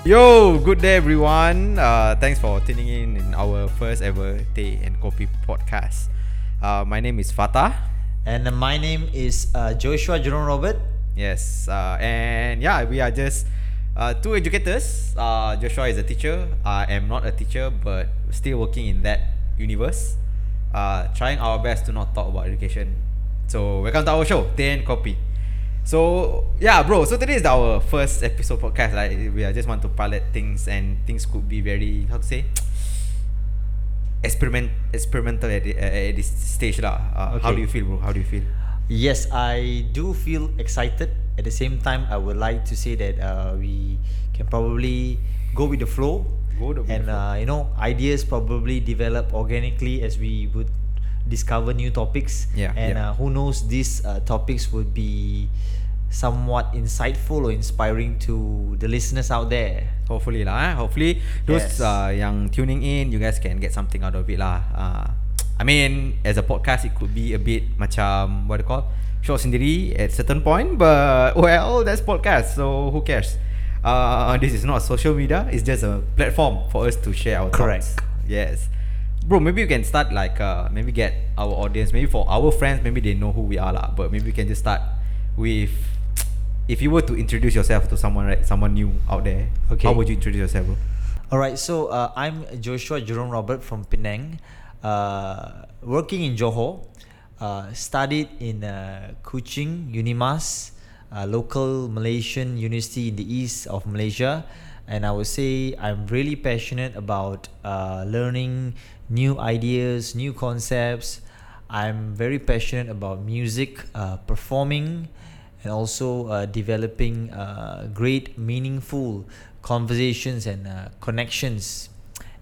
Yo, good day everyone. Uh, thanks for tuning in in our first ever Tea and Coffee podcast. Uh, my name is Fatah. And my name is uh, Joshua Jerome Robert. Yes, uh, and yeah, we are just uh, two educators. Uh, Joshua is a teacher. I am not a teacher, but still working in that universe. Uh, trying our best to not talk about education. So welcome to our show, and Coffee. So yeah, bro. So today is our first episode podcast. Like we are just want to pilot things, and things could be very how to say experiment experimental at, the, uh, at this stage lah. Uh, How do you feel, bro? How do you feel? Yes, I do feel excited. At the same time, I would like to say that uh, we can probably go with the flow. Go the and flow. Uh, you know, ideas probably develop organically as we would discover new topics. Yeah, And yeah. Uh, who knows, these uh, topics would be somewhat insightful or inspiring to the listeners out there. Hopefully lah. Eh? Hopefully those Yes. uh, yang tuning in, you guys can get something out of it lah. Uh, I mean, as a podcast, it could be a bit macam what do you call short sendiri at certain point, but well, that's podcast, so who cares? Uh, this is not social media. It's just a platform for us to share our Correct. thoughts. Yes. Bro, maybe you can start like uh, maybe get our audience, maybe for our friends, maybe they know who we are lah. But maybe we can just start with if you were to introduce yourself to someone, right? Someone new out there. Okay. How would you introduce yourself, bro? All right, so uh, I'm Joshua Jerome Robert from Penang, uh, working in Johor. Uh, studied in uh, Kuching Unimas, a local Malaysian university in the east of Malaysia, and I would say I'm really passionate about uh, learning new ideas, new concepts. I'm very passionate about music, uh, performing, and also uh, developing uh, great, meaningful conversations and uh, connections.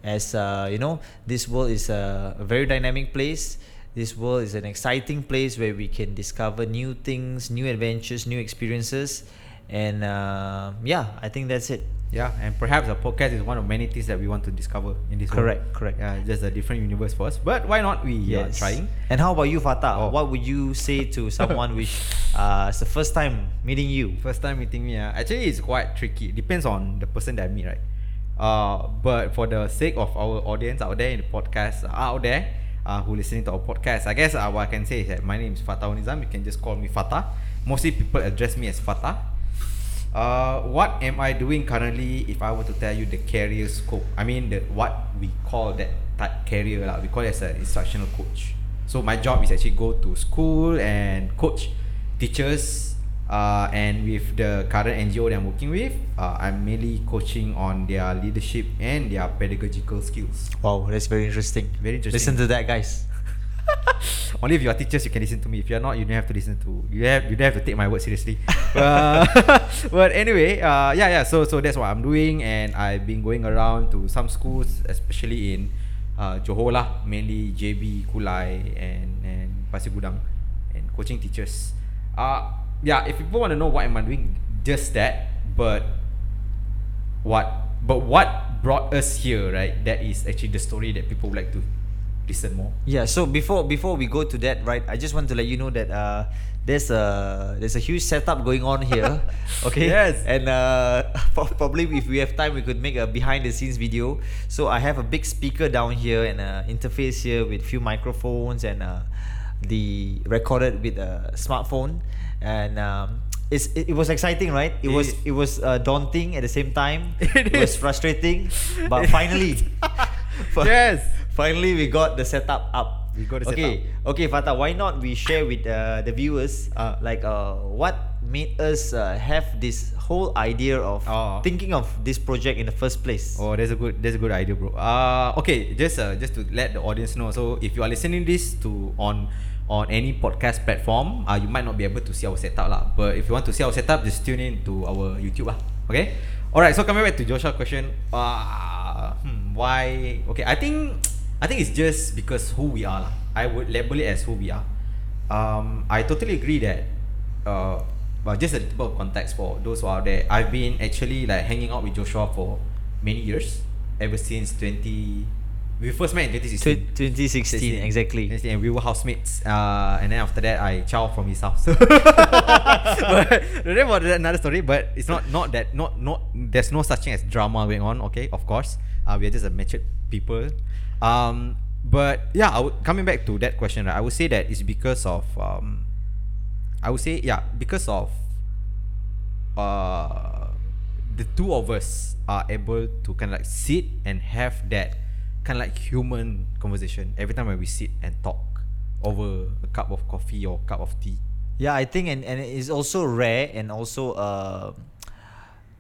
As uh, you know, this world is a, a very dynamic place. This world is an exciting place where we can discover new things, new adventures, new experiences, and uh, yeah, I think that's it. Yeah, and perhaps a podcast is one of many things that we want to discover in this world. Correct, correct. Yeah, just a different universe for us. But why not we are trying? And how about you, Fatah? Oh. What would you say to someone which uh, it's the first time meeting you? First time meeting me, uh, actually it's quite tricky. Depends on the person that I meet, right? Uh, but for the sake of our audience out there in the podcast, uh, out there uh, who listening to our podcast, I guess uh, what I can say is that my name is Fatah Onizam. You can just call me Fatah. Mostly people address me as Fatah. Uh, what am I doing currently? If I were to tell you the career scope, I mean the what we call that type career lah. We call it as an instructional coach. So my job is actually go to school and coach teachers. Uh, and with the current NGO that I'm working with, uh, I'm mainly coaching on their leadership and their pedagogical skills. Wow, that's very interesting. Very interesting. Listen to that, guys. Only if you are teachers you can listen to me. If you are not, you don't have to listen to. You have you don't have to take my word seriously. uh, but anyway, uh, yeah, yeah. So so that's what I'm doing, and I've been going around to some schools, especially in uh, Johor lah, mainly JB, Kulai, and and Pasir Gudang, and coaching teachers. Uh, yeah. If people want to know what am I doing, just that. But what but what brought us here, right? That is actually the story that people would like to listen more. Yeah. So before before we go to that, right? I just want to let you know that uh, there's a there's a huge setup going on here. Okay. Yes. And uh, probably if we have time, we could make a behind the scenes video. So I have a big speaker down here and a interface here with few microphones and uh, the recorded with a smartphone and. Um, it's, it, it was exciting, right? It, It was it was uh, daunting at the same time. It was frustrating, but finally, fi- Yes. Finally, we got the setup up. We got the setup. okay. Okay, Fatah. Why not we share with uh, the viewers Uh. like uh, what made us uh, have this whole idea of Oh. thinking of this project in the first place? Oh, that's a good that's a good idea, bro. Uh okay, just uh, just to let the audience know. So if you are listening this to on on any podcast platform, uh, you might not be able to see our setup lah. But if you want to see our setup, just tune in to our YouTube lah. Okay. Alright. So coming back to Joshua question. Uh, hmm, why? Okay, I think I think it's just because who we are lah. I would label it as who we are. Um, I totally agree that. Uh, but just a little bit of context for those who are there. I've been actually like hanging out with Joshua for many years, ever since 20, we first met in 2016. Tw- 2016, exactly. 2016, and we were housemates. Uh, and then after that, I chow from his house. but that was another story. But it's not not that not not. There's no such thing as drama going on. Okay, of course. Uh, we are just a matured people. Um, but yeah, I would, coming back to that question, right, I would say that it's because of um, I would say yeah because of uh the two of us are able to kind of like sit and have that kind of like human conversation every time when we sit and talk over a cup of coffee or cup of tea. Yeah, I think and, and it's also rare and also uh,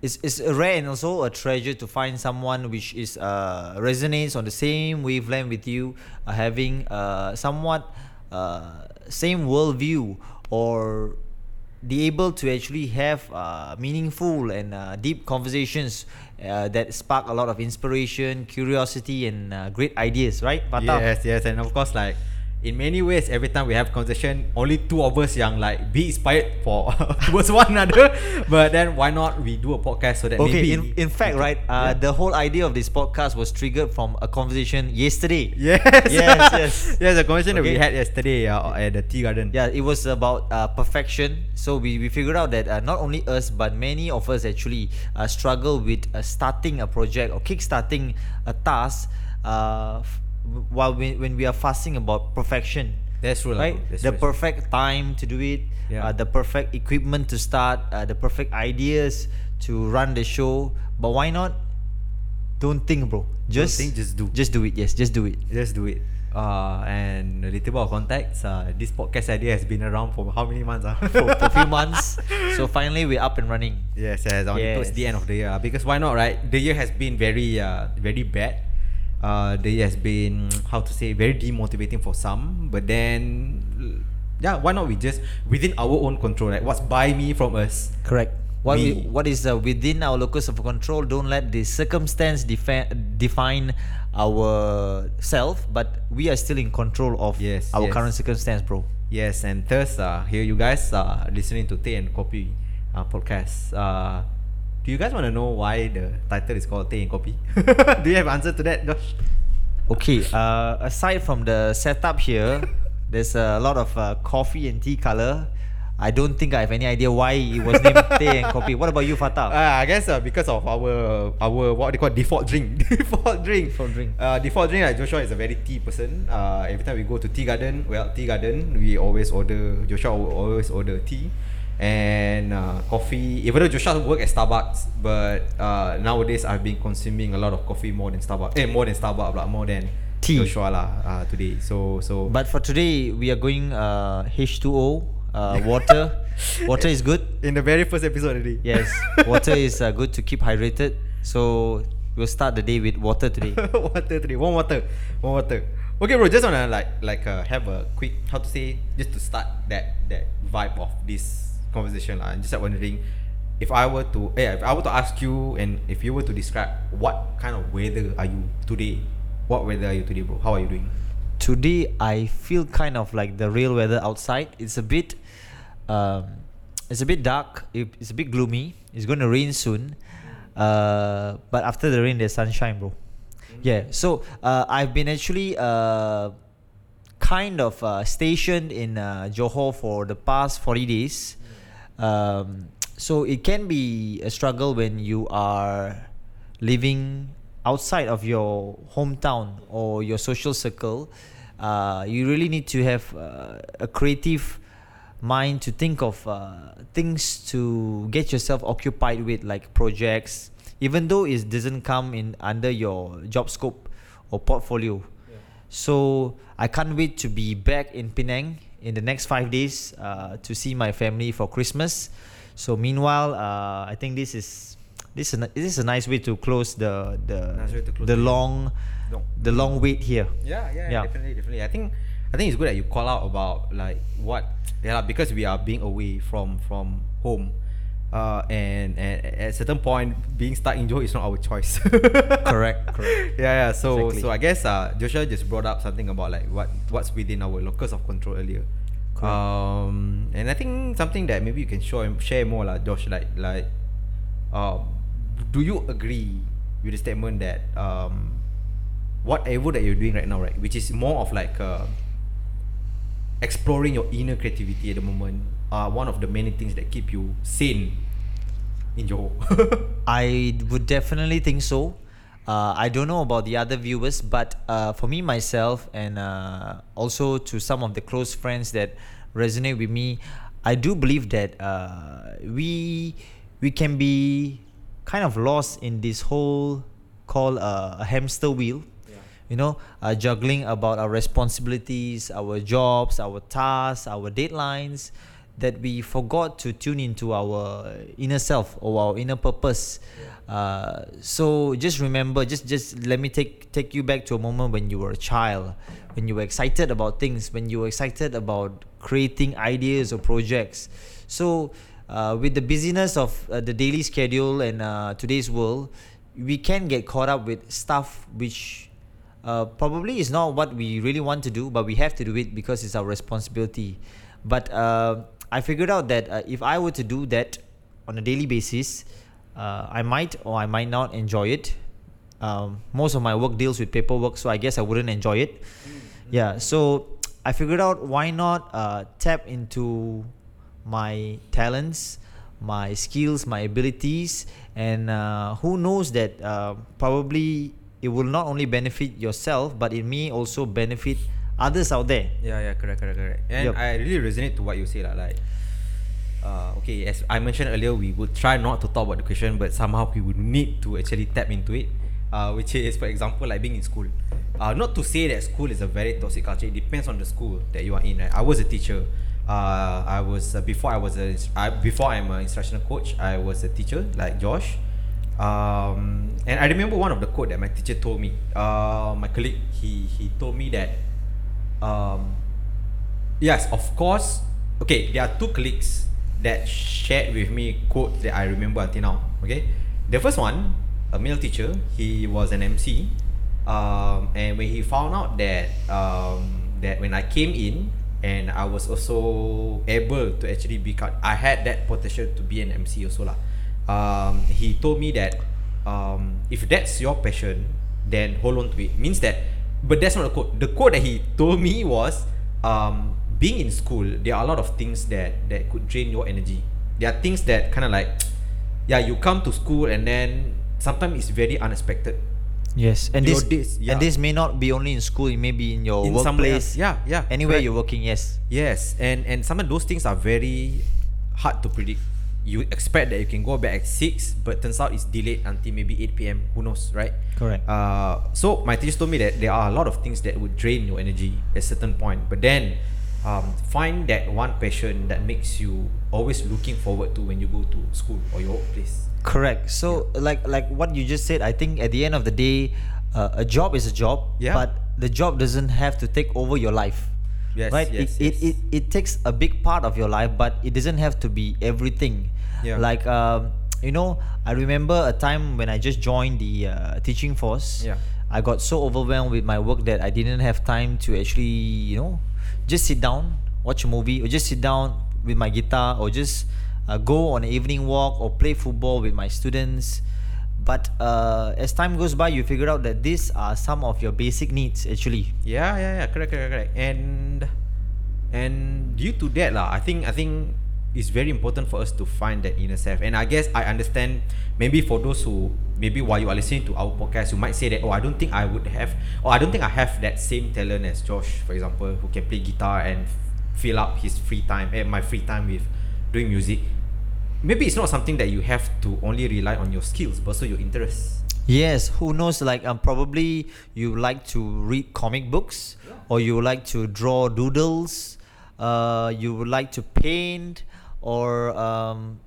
it's, it's rare and also a treasure to find someone which is uh, resonates on the same wavelength with you, uh, having uh, somewhat uh, same worldview or be able to actually have uh, meaningful and uh, deep conversations uh, that spark a lot of inspiration, curiosity, and uh, great ideas, right? Fatah? Yes, yes, and of course, like in many ways, every time we have conversation, only two of us young like be inspired for towards one another. But then why not we do a podcast so that Okay, maybe in, in fact, right, uh, the whole idea of this podcast was triggered from a conversation yesterday. Yes. Yes, yes. yes, the conversation that we had yesterday uh, at the tea garden. Yeah, it was about uh, perfection. So we, we figured out that uh, not only us, but many of us actually uh, struggle with uh, starting a project or kickstarting a task uh, while we, when we are fussing about perfection. That's true, right? That's the true. perfect time to do it, Yeah. uh, the perfect equipment to start, uh, the perfect ideas to run the show. But why not? Don't think, bro. Just think, just do. Just do it. Yes, just do it. Just do it. Uh, and a little bit of context. Uh, this podcast idea has been around for how many months? Uh? for, for a few months. So finally, we're up and running. Yes, yes, towards the end of the year. uh, Because why not, right? The year has been very, uh, very bad. Uh, year has been how to say very demotivating for some. But then, yeah, why not we just within our own control, like what's by me from us. Correct. What we, Me. what is uh, within our locus of control? Don't let the circumstance defi- define our self, but we are still in control of Yes, our yes. current circumstance, bro. Yes, and thus, uh, here you guys are listening to Tea and Kopi uh, podcast. Uh, do you guys want to know why the title is called Tea and Kopi? do you have answer to that, Josh? Okay. Uh, aside from the setup here, there's a lot of uh, coffee and tea color. I don't think I have any idea why it was named Teh and Kopi. What about you, Fatah? Uh, I guess uh, because of our our what they call default drink, default drink, Default drink. Uh, default drink. Like Joshua is a very tea person. Uh, every time we go to tea garden, well, tea garden, we always order. Joshua will always order tea and uh, coffee. Even though Joshua work at Starbucks, but uh, nowadays I've been consuming a lot of coffee more than Starbucks. Eh, more than Starbucks, lah, more than Tea. Joshua lah. Uh, today, so so. But for today, we are going uh, H2O, uh, water. water is good. in the very first episode already. Yes, water is uh, good to keep hydrated. So we'll start the day with water today. water today. One water. One water. Okay, bro. Just wanna like like uh, have a quick how to say just to start that that vibe of this conversation. lah. I'm just like wondering if I were to eh, if I were to ask you and if you were to describe what kind of weather are you today? What weather are you today, bro? How are you doing? Today, I feel kind of like the real weather outside. It's a bit, um, it's a bit dark. It's a bit gloomy. It's going to rain soon. Uh, but after the rain, there's sunshine, bro. Yeah. So uh, I've been actually uh, kind of uh, stationed in uh, Johor for the past 40 days. Um, so it can be a struggle when you are living outside of your hometown or your social circle. Uh, you really need to have uh, a creative mind to think of uh, things to get yourself occupied with, like projects, even though it doesn't come in under your job scope or portfolio. So I can't wait to be back in Penang in the next five days uh, to see my family for Christmas. So meanwhile, uh, I think this is this is a, this is a nice way to close the the Nice to close the the long Long. the long wait here. Yeah, yeah, Yeah. definitely, definitely. I think I think it's good that you call out about like what yeah because we are being away from from home. Uh, and, and at a certain point, being stuck in Johor is not our choice. Correct, correct. Yeah, yeah. So, Exactly. so I guess uh, Joshua just brought up something about like what what's within our locus of control earlier. Correct. Um, and I think something that maybe you can show share more lah, Josh. Like like, um, do you agree with the statement that um, whatever that you're doing right now, right, which is more of like uh, exploring your inner creativity at the moment, are one of the many things that keep you sane in Johor. I would definitely think so. Uh, I don't know about the other viewers, but uh, for me myself, and uh, also to some of the close friends that resonate with me, I do believe that uh, we we can be kind of lost in this whole called uh, a hamster wheel. You know, uh, juggling about our responsibilities, our jobs, our tasks, our deadlines, that we forgot to tune into our inner self or our inner purpose. Uh, so just remember, just just let me take take you back to a moment when you were a child, when you were excited about things, when you were excited about creating ideas or projects. So uh, with the busyness of uh, the daily schedule and uh, today's world, we can get caught up with stuff which uh, probably is not what we really want to do, but we have to do it because it's our responsibility. But uh, I figured out that uh, if I were to do that on a daily basis, uh, I might or I might not enjoy it. Um, most of my work deals with paperwork, so I guess I wouldn't enjoy it. Yeah, so I figured out why not uh, tap into my talents, my skills, my abilities, and uh, who knows that uh, probably it will not only benefit yourself, but it may also benefit others out there. Yeah, yeah, correct, correct, correct. And Yup. I really resonate to what you say, lah. Like, uh, okay, as I mentioned earlier, we would try not to talk about the question, but somehow we would need to actually tap into it. Uh, which is, for example, like being in school. Uh, not to say that school is a very toxic culture. It depends on the school that you are in. Right? I was a teacher. Uh, I was uh, before I was a I, before I'm an instructional coach. I was a teacher like Josh. Um, and I remember one of the quote that my teacher told me. Uh, my colleague he he told me that um, yes, of course. Okay, there are two colleagues that shared with me quotes that I remember until now. Okay, the first one, a male teacher, he was an MC, um, and when he found out that um, that when I came in and I was also able to actually become, I had that potential to be an MC also lah. Um, he told me that um, if that's your passion, then hold on to it. Means that, but that's not the quote. The quote that he told me was, um, being in school, there are a lot of things that that could drain your energy. There are things that kind of like, yeah, you come to school and then sometimes it's very unexpected. Yes, and Your this days, yeah. and this may not be only in school. It may be in your In workplace. Yeah, yeah, Anywhere correct. you're working. Yes. Yes, and and some of those things are very hard to predict. You expect that you can go back at six, but turns out it's delayed until maybe eight p.m. Who knows, right? Correct. Uh, so my teacher told me that there are a lot of things that would drain your energy at a certain point, but then um, find that one passion that makes you always looking forward to when you go to school or your workplace. Correct. So like like what you just said, I think at the end of the day, uh, a job is a job. Yeah. But the job doesn't have to take over your life. Yes, right. yes, it, yes. It, it it takes a big part of your life, but it doesn't have to be everything. Yeah. Like um, you know, I remember a time when I just joined the uh, teaching force. Yeah. I got so overwhelmed with my work that I didn't have time to actually, you know, just sit down, watch a movie, or just sit down with my guitar, or just uh, go on an evening walk, or play football with my students. But uh, as time goes by, you figure out that these are some of your basic needs actually. Yeah, yeah, yeah, correct, correct, correct. And and due to that lah, I think I think it's very important for us to find that inner self. And I guess I understand maybe for those who maybe while you are listening to our podcast, you might say that oh I don't think I would have or I don't think I have that same talent as Josh, for example, who can play guitar and fill up his free time and my free time with doing music. Maybe it's not something that you have to only rely on your skills, but also your interests. Yes, who knows? Like, um, probably you like to read comic books, or you like to draw doodles. Uh, you would like to paint, or um,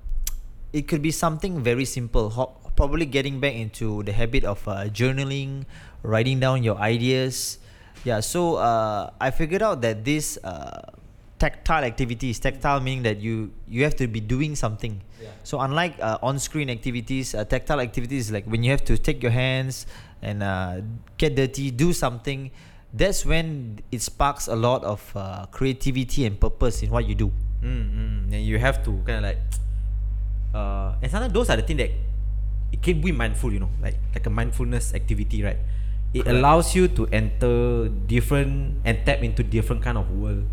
it could be something very simple. Ho- probably getting back into the habit of uh, journaling, writing down your ideas. Yeah. So uh, I figured out that this uh, tactile activities, tactile meaning that you you have to be doing something. So unlike uh, on-screen activities, uh, tactile activities like when you have to take your hands and uh, get dirty, do something. That's when it sparks a lot of uh, creativity and purpose in what you do. Mm, mm. And you have to kind of like, uh, and sometimes those are the things that it can be mindful, you know, like like a mindfulness activity, right? it Correct. allows you to enter different and tap into different kind of world.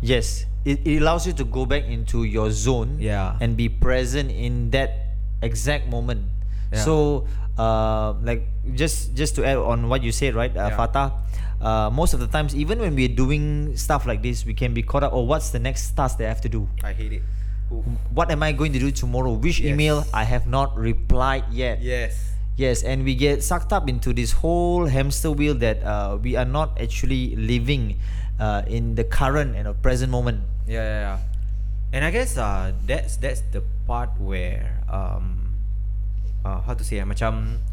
Yes, it, it allows you to go back into your zone Yeah. and be present in that exact moment. Yeah. So, uh, like just just to add on what you said, right, uh, Yeah. Fatah. Uh, most of the times, even when we're doing stuff like this, we can be caught up. Oh, what's the next task that I have to do? I hate it. Oof. What am I going to do tomorrow? Which Yes. email I have not replied yet? Yes. Yes, and we get sucked up into this whole hamster wheel that uh, we are not actually living uh, in the current and a present moment. Yeah, yeah, yeah. And I guess uh, that's that's the part where um, uh, how to say uh, macam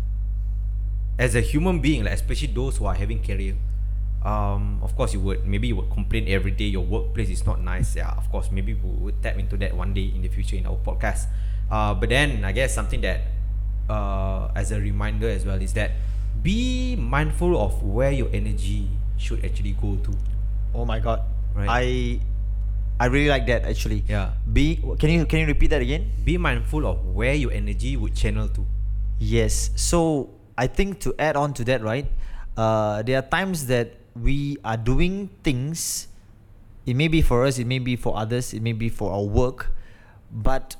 as a human being, like especially those who are having career, um, of course you would maybe you would complain every day your workplace is not nice. Yeah, of course maybe we would tap into that one day in the future in our podcast. Uh, but then I guess something that uh, as a reminder as well is that be mindful of where your energy should actually go to. Oh my god. Right. I I really like that actually. Yeah. Be can you can you repeat that again? Be mindful of where your energy would channel to. Yes. So I think to add on to that, right? Uh, there are times that we are doing things. It may be for us, it may be for others, it may be for our work, but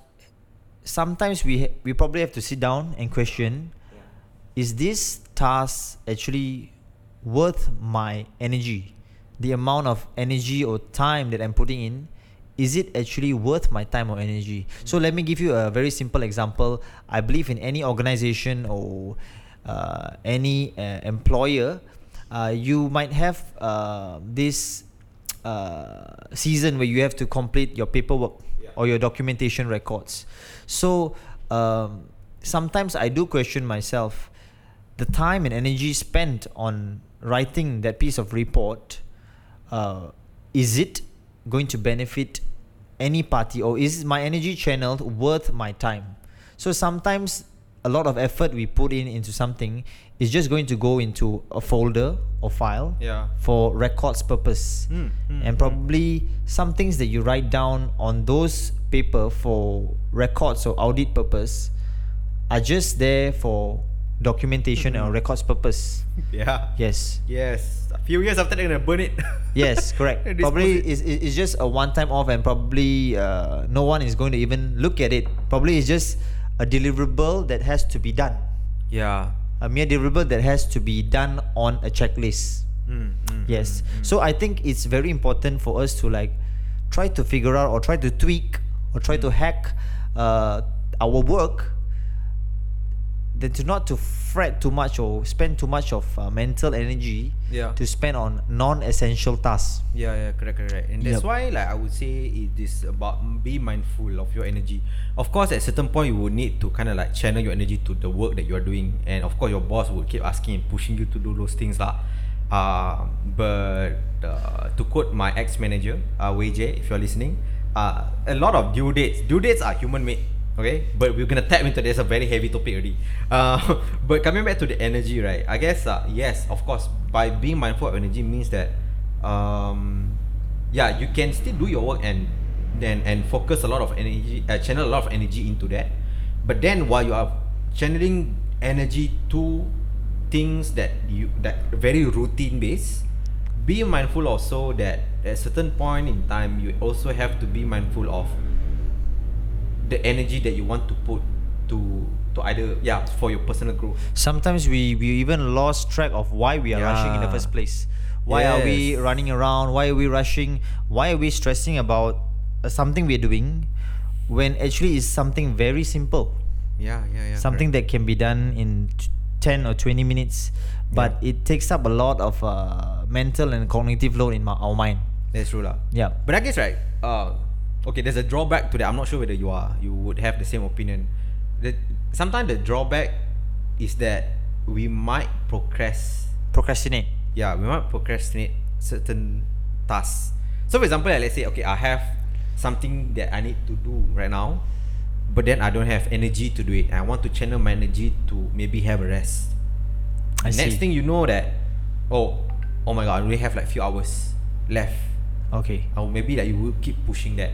sometimes we ha- we probably have to sit down and question: yeah. Is this task actually worth my energy? The amount of energy or time that I'm putting in, is it actually worth my time or energy? So let me give you a very simple example. I believe in any organization or uh, any uh, employer, uh, you might have uh, this uh, season where you have to complete your paperwork Yeah. or your documentation records. So um, sometimes I do question myself the time and energy spent on writing that piece of report. Uh, is it going to benefit any party or is my energy channel worth my time? So sometimes a lot of effort we put in into something is just going to go into a folder or file Yeah. for records purpose Mm, mm, and mm. probably some things that you write down on those paper for records or audit purpose are just there for documentation or records purpose Yeah. yes Yes. A few years after they're gonna burn it. yes correct probably it. it's, it's it's just a one time off and probably uh, no one is going to even look at it probably it's just a deliverable that has to be done Yeah. a mere deliverable that has to be done on a checklist Mm, mm, Yes. mm, mm. So I think it's very important for us to like try to figure out or try to tweak or try to hack uh, our work than to not to fret too much or spend too much of uh, mental energy Yeah. to spend on non-essential tasks. Yeah, yeah, correct, correct, correct. And that's Yup. why, like, I would say it is about be mindful of your energy. Of course, at certain point, you would need to kind of like channel your energy to the work that you are doing, and of course, your boss would keep asking and pushing you to do those things, lah. Uh, but uh, to quote my ex-manager, uh, Wei J, if you're listening, uh, a lot of due dates. Due dates are human-made. Okay, but we're gonna tap into this a very heavy topic already. Uh, but coming back to the energy, right? I guess uh, yes, of course, by being mindful of energy means that um, yeah, you can still do your work and then and focus a lot of energy, uh, channel a lot of energy into that. But then while you are channeling energy to things that you that very routine based, be mindful also that at certain point in time you also have to be mindful of the energy that you want to put to to either yeah for your personal growth. Sometimes we, we even lost track of why we are rushing in the first place. Why are we running around? Why are we rushing? Why are we stressing about uh, something we're doing when actually it's something very simple? Yeah, yeah, yeah. something that can be done in t- 10 or 20 minutes but it takes up a lot of uh, mental and cognitive load in my, our mind that's true lah. yeah But I guess right, uh, okay, there's a drawback to that. I'm not sure whether you are you would have the same opinion. The sometimes the drawback is that we might procrast. procrastinate Yeah, we might procrastinate certain tasks. So for example, like, let's say okay, I have something that I need to do right now, but then I don't have energy to do it. And I want to channel my energy to maybe have a rest. I Next see. thing you know that, oh, oh my god, I only have like few hours left. okay or maybe like you will keep pushing that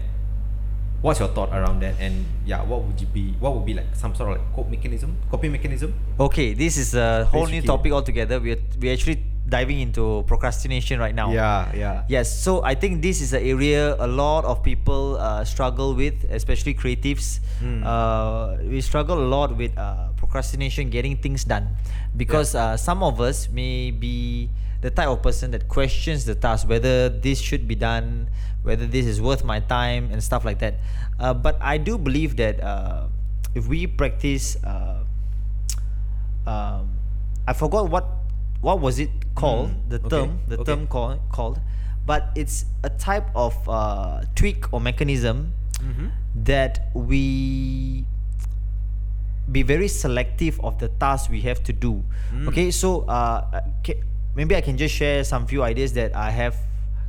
what's your thought around that? And yeah, what would you be? What would be like some sort of like cope mechanism, coping mechanism? Okay, this is a whole new topic altogether. We're we're actually diving into procrastination right now. Yeah, yeah. Yes, so I think this is an area a lot of people uh, struggle with, especially creatives. Mm. Uh, we struggle a lot with uh, procrastination, getting things done, because uh, some of us may be the type of person that questions the task whether this should be done, whether this is worth my time, and stuff like that. Uh, but I do believe that uh, if we practice. Uh, um, I forgot what what was it called Mm, the okay, term the okay. term call, called but it's a type of uh, tweak or mechanism Mm-hmm. that we be very selective of the tasks we have to do Mm. okay so uh, maybe I can just share some few ideas that I have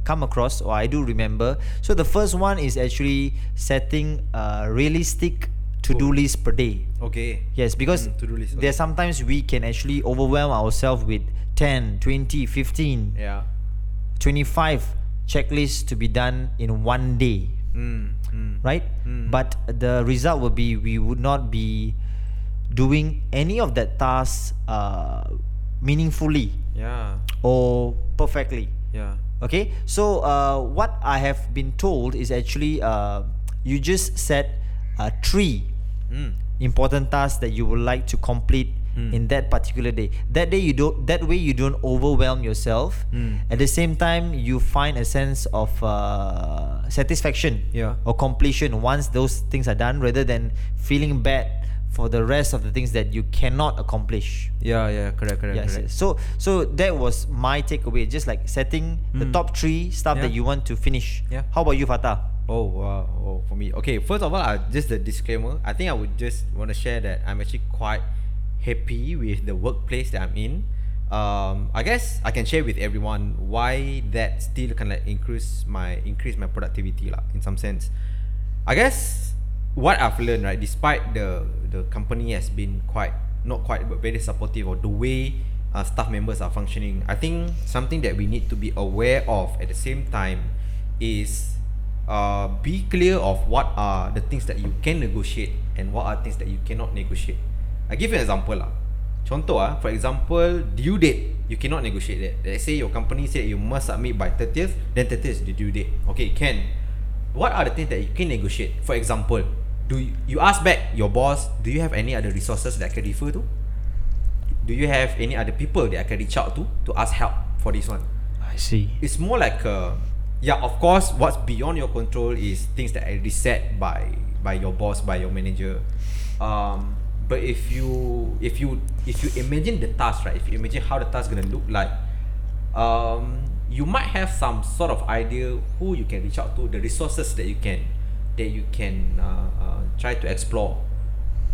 come across or I do remember so the first one is actually setting a realistic to-do list per day Okay. Yes, because Mm, to-do list, there sometimes we can actually overwhelm ourselves with 10, 20, 15, Yeah. 25 checklists to be done in one day, Mm, mm. right? Mm. But the result will be we would not be doing any of that task uh, meaningfully Yeah. or perfectly. Yeah. Okay, so uh, what I have been told is actually uh, you just set uh, three Mm. important tasks that you would like to complete Mm. in that particular day. That day you don't that way you don't overwhelm yourself. Mm. At the same time you find a sense of uh, satisfaction Yeah. or completion once those things are done rather than feeling bad for the rest of the things that you cannot accomplish. Yeah. Yeah. Correct. Correct. Yes, correct. yes. So so that was my takeaway. Just like setting the Mm. top three stuff that you want to finish. Yeah. How about you, Fatah? Oh wow! Oh, for me, okay. First of all, uh, just the disclaimer. I think I would just want to share that I'm actually quite happy with the workplace that I'm in. Um, I guess I can share with everyone why that still can like increase my increase my productivity lah. In some sense, I guess what I've learned right, despite the the company has been quite not quite but very supportive of the way uh, staff members are functioning. I think something that we need to be aware of at the same time is uh, be clear of what are the things that you can negotiate and what are things that you cannot negotiate. I give you an example lah. Contoh ah, for example, due date you cannot negotiate that. Let's say your company said you must submit by 30th, then 30th is the due date. Okay, can. What are the things that you can negotiate? For example, do you, you ask back your boss, do you have any other resources that I can refer to? Do you have any other people that I can reach out to to ask help for this one? I see. it's more like a, yeah of course what's beyond your control is things that are already set by by your boss by your manager um but if you if you if you imagine the task right if you imagine how the task gonna look like um you might have some sort of idea who you can reach out to the resources that you can that you can uh, uh, try to explore.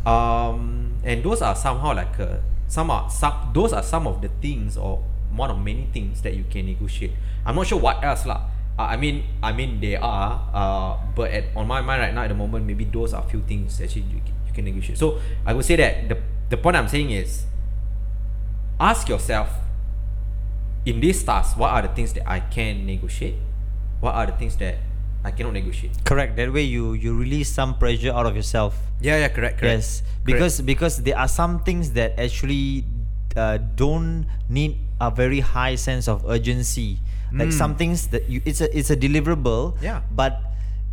Um and those are somehow like uh, some are some those are some of the things or one of many things that you can negotiate. I'm not sure what else lah. I mean i mean they are uh but at on my mind right now at the moment maybe those are few things actually you, you can negotiate. So i would say that the the point i'm saying is ask yourself in this task what are the things that i can negotiate? What are the things that i cannot negotiate Correct. That way you you release some pressure out of yourself. yeah yeah correct Yes, because because there are some things that actually uh, don't need a very high sense of urgency. Like Mm. some things that you it's a it's a deliverable. Yeah. But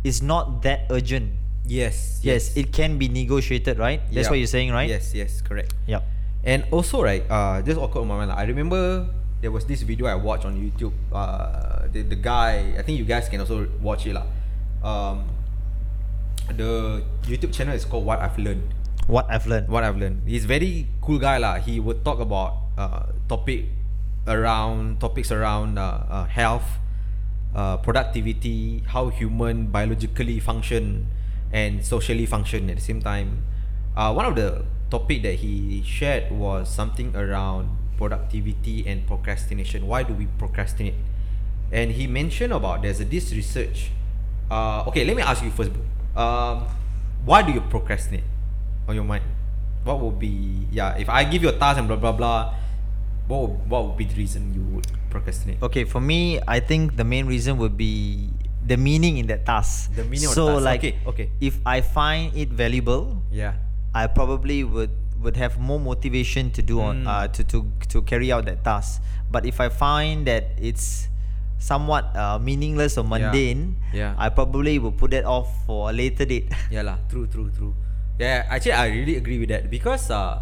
it's not that urgent. yes Yes, it can be negotiated, right? That's Yeah. what you're saying, right? yes yes correct Yep. And also right, uh, just occurred on my mind. Like, I remember there was this video I watched on YouTube. Uh, the the guy, I think you guys can also watch it lah. Um, the YouTube channel is called What I've Learned. What I've learned. What I've learned. He's very cool guy lah. He would talk about uh, topic around topics around uh, uh, health, uh, productivity, how human biologically function and socially function at the same time. Uh, one of the topic that he shared was something around productivity and procrastination. Why do we procrastinate? And he mentioned about there's a, this research. Uh, okay, let me ask you first. Um, why do you procrastinate on your mind? What would be yeah? If I give you a task and blah blah blah, what would, what would be the reason you would procrastinate? Okay, for me, I think the main reason would be the meaning in that task. The meaning of the so task. like Okay, okay. if I find it valuable, Yeah. I probably would would have more motivation to do on Mm. uh, to to to carry out that task. But if I find that it's somewhat uh, meaningless or mundane, Yeah. I probably will put that off for a later date. Yeah lah, true, true, true. Yeah, actually I really agree with that because uh,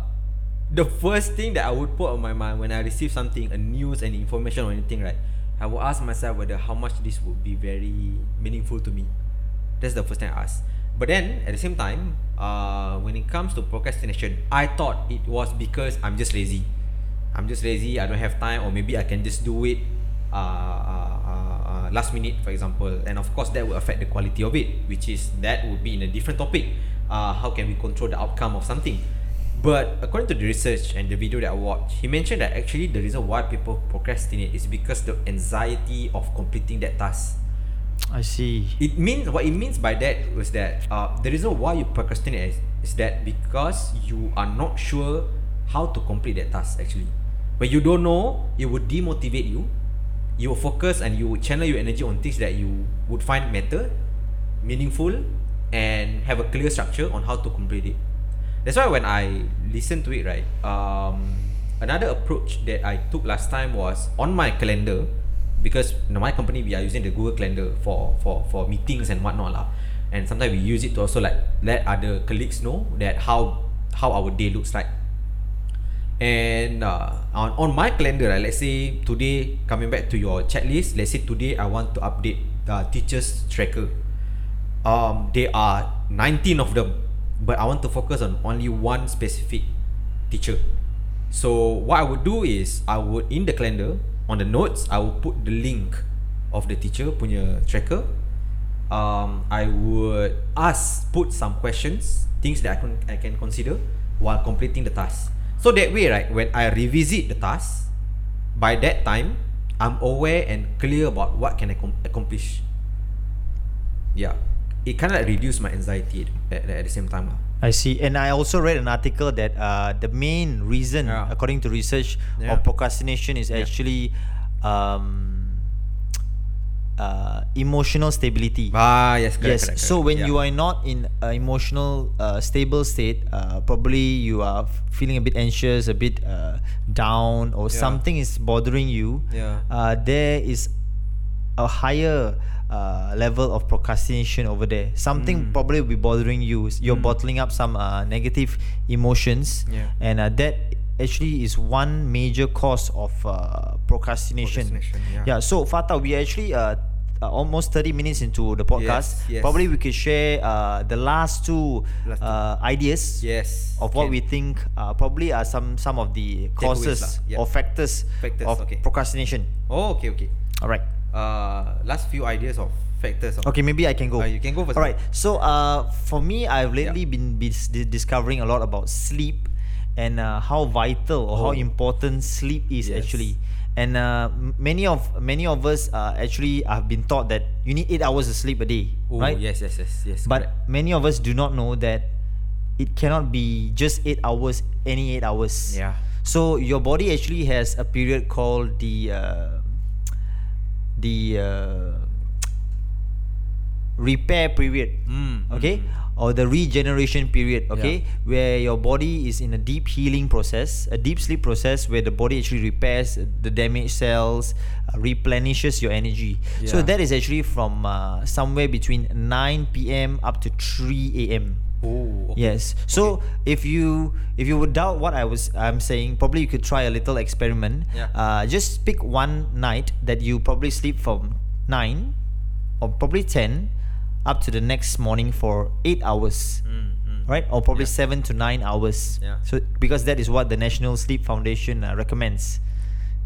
the first thing that I would put on my mind when I receive something, a news and information or anything, right? I will ask myself whether how much this would be very meaningful to me. That's the first thing I ask. But then at the same time, uh, when it comes to procrastination, I thought it was because I'm just lazy. I'm just lazy. I don't have time, or maybe I can just do it uh, uh, uh, uh, last minute, for example. And of course, that will affect the quality of it, which is that would be in a different topic. Uh, how can we control the outcome of something? But according to the research and the video that I watched, he mentioned that actually the reason why people procrastinate is because the anxiety of completing that task. I see. It means what it means by that was that uh, the reason why you procrastinate is, is that because you are not sure how to complete that task actually. When you don't know, it would demotivate you. You will focus and you would channel your energy on things that you would find matter, meaningful, and have a clear structure on how to complete it. That's why when I listen to it, right, um, another approach that I took last time was on my calendar, because in my company we are using the Google Calendar for for for meetings and whatnot lah, and sometimes we use it to also like let other colleagues know that how how our day looks like. And uh, on on my calendar, right, let's say today coming back to your checklist, let's say today I want to update uh, teachers tracker. Um, there are 19 of them, but I want to focus on only one specific teacher. So what I would do is I would in the calendar on the notes I will put the link of the teacher punya tracker. Um, I would ask put some questions, things that I can I can consider while completing the task. So that way, right, when I revisit the task, by that time I'm aware and clear about what can I com- accomplish. Yeah, it kind of like reduce my anxiety at, at, at the same time. lah. I see. And I also read an article that uh, the main reason, Yeah. according to research, Yeah. of procrastination is Yeah. actually um, uh, emotional stability. Ah, yes, correct, yes. correct, so when you are not in an emotional uh, stable state, uh, probably you are feeling a bit anxious, a bit uh, down, or something is bothering you. Yeah. Uh, there is a higher uh, level of procrastination over there. Something Mm. probably will be bothering you. You're Mm. bottling up some uh, negative emotions, Yeah. and uh, that actually is one major cause of uh, procrastination. Procrastination, yeah. yeah. So Fatah, we actually uh, almost thirty minutes into the podcast. Yes, yes. Probably we could share uh, the last two Last two. uh, ideas Yes. of what can. we think uh, probably are some some of the causes yeah. or factors, Factors, of okay. procrastination. Oh, okay, okay. All right. Uh, last few ideas of factors. Of Okay, maybe I can go. Uh, you can go first. All right. So, uh, for me, I've lately been bis- discovering a lot about sleep and uh, how vital or how Oh. important sleep is Yes. actually. And uh, many of many of us uh, actually have been taught that you need eight hours of sleep a day, Oh, right? yes, yes, yes, yes. But correct. many of us do not know that it cannot be just eight hours, any eight hours. Yeah. So your body actually has a period called the uh, the uh, repair period. Mm, Okay, mm, or the regeneration period. Okay, Yeah. where your body is in a deep healing process, a deep sleep process, where the body actually repairs the damaged cells, uh, replenishes your energy. So that is actually from uh, somewhere between 9 p.m. up to 3 a.m. Oh, okay. Yes. So if you if you would doubt what I was I'm saying, probably you could try a little experiment. Yeah. Uh, just pick one night that you probably sleep from nine or probably ten up to the next morning for eight hours. Mm. Right? Or probably Yeah. seven to nine hours. Yeah. So because that is what the National Sleep Foundation uh, recommends.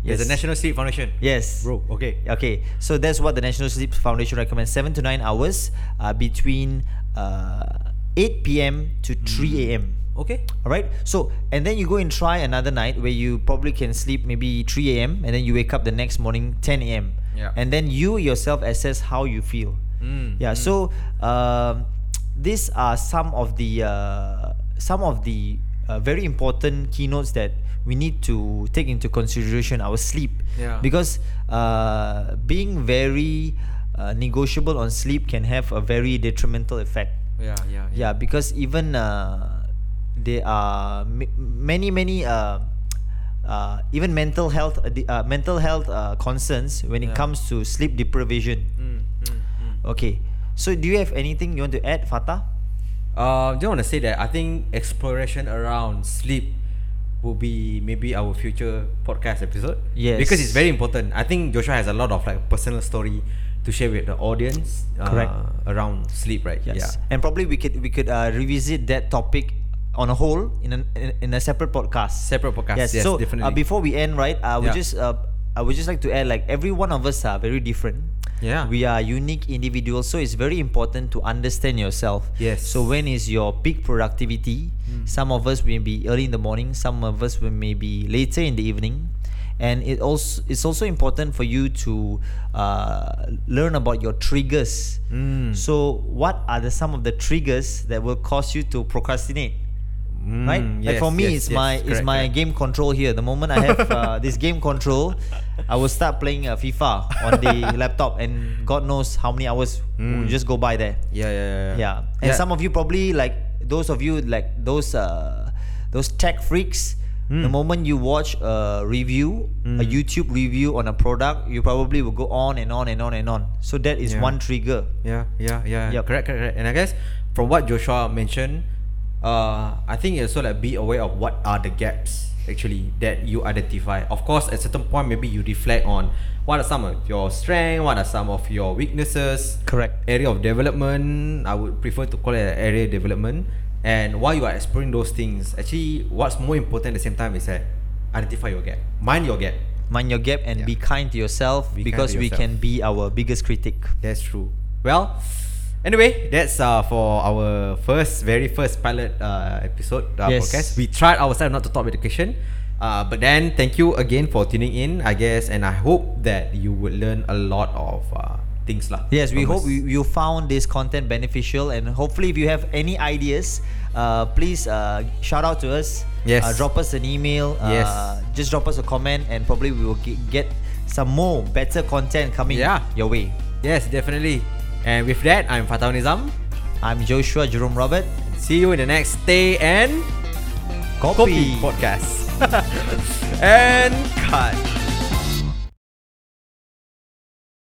There's the National Sleep Foundation. Yes. Bro, okay. Okay, so that's what the National Sleep Foundation recommends: seven to nine hours uh, between uh, 8 p.m. to 3 a.m. Okay. All right. So and then you go and try another night where you probably can sleep maybe 3 a.m. and then you wake up the next morning 10 a.m. Yeah. And then you yourself assess how you feel. Mm, Yeah. mm. So um, these are some of the uh, some of the uh, very important keynotes that we need to take into consideration our sleep. Yeah. Because uh, being very uh, negotiable on sleep can have a very detrimental effect. Yeah, yeah, Yeah, because even uh, there are m- many many uh, uh, even mental health uh, uh, mental health uh, concerns when it Yeah. comes to sleep deprivation. Mm, mm, mm. Okay, so do you have anything you want to add, Fatah? Uh, just want to say that I think exploration around sleep will be maybe our future podcast episode. Yes. Because it's very important. I think Joshua has a lot of like personal story to share with the audience. Uh. Around sleep, right? Yes. Yeah. And probably we could we could uh, revisit that topic on a whole in a in, a separate podcast. Separate podcast. Yes, so definitely. Uh, before we end, right? I would Yeah. just uh, I would just like to add like every one of us are very different. Yeah. We are unique individuals, so it's very important to understand yourself. Yes. So when is your peak productivity? Mm. Some of us may be early in the morning, some of us will may be later in the evening. And it also it's also important for you to uh, learn about your triggers. Mm. So what are the some of the triggers that will cause you to procrastinate? right? Mm, like for me, yes, it's yes, my it's my correct. game control here. The moment I have uh, this game control, I will start playing uh, FIFA on the laptop, and God knows how many hours will Mm. just go by there. Yeah, yeah, yeah. Yeah, and some of you probably like those of you like those uh, those tech freaks. The Mm. moment you watch a review, a Mm. YouTube review on a product, you probably will go on and on and on and on. So that is Yeah. one trigger. Yeah, yeah, yeah. Yeah, Correct, correct, correct. And I guess from what Joshua mentioned, uh, I think also like be aware of what are the gaps actually that you identify. Of course, at certain point, maybe you reflect on what are some of your strengths, what are some of your weaknesses. Correct. Area of development, I would prefer to call it an area development. And while you are exploring those things, actually, what's more important at the same time is that identify your gap, mind your gap. Mind your gap and Yeah. be kind to yourself Be because to we yourself. can be our biggest critic. That's true. Well, anyway, that's uh for our first, very first pilot uh, episode uh, Yes. podcast. We tried ourselves not to talk education, uh, but then thank you again for tuning in, I guess, and I hope that you would learn a lot of uh, things lah. Yes, we hope you, you found this content beneficial and hopefully if you have any ideas, uh, please uh, shout out to us. Yes. Uh, drop us an email. Uh, Yes. Just drop us a comment and probably we will get some more better content coming Yeah. your way. Yes, definitely. And with that, I'm Fatah Nizam. I'm Joshua Jerome Robert. See you in the next Stay and Copy. Copy podcast. and cut.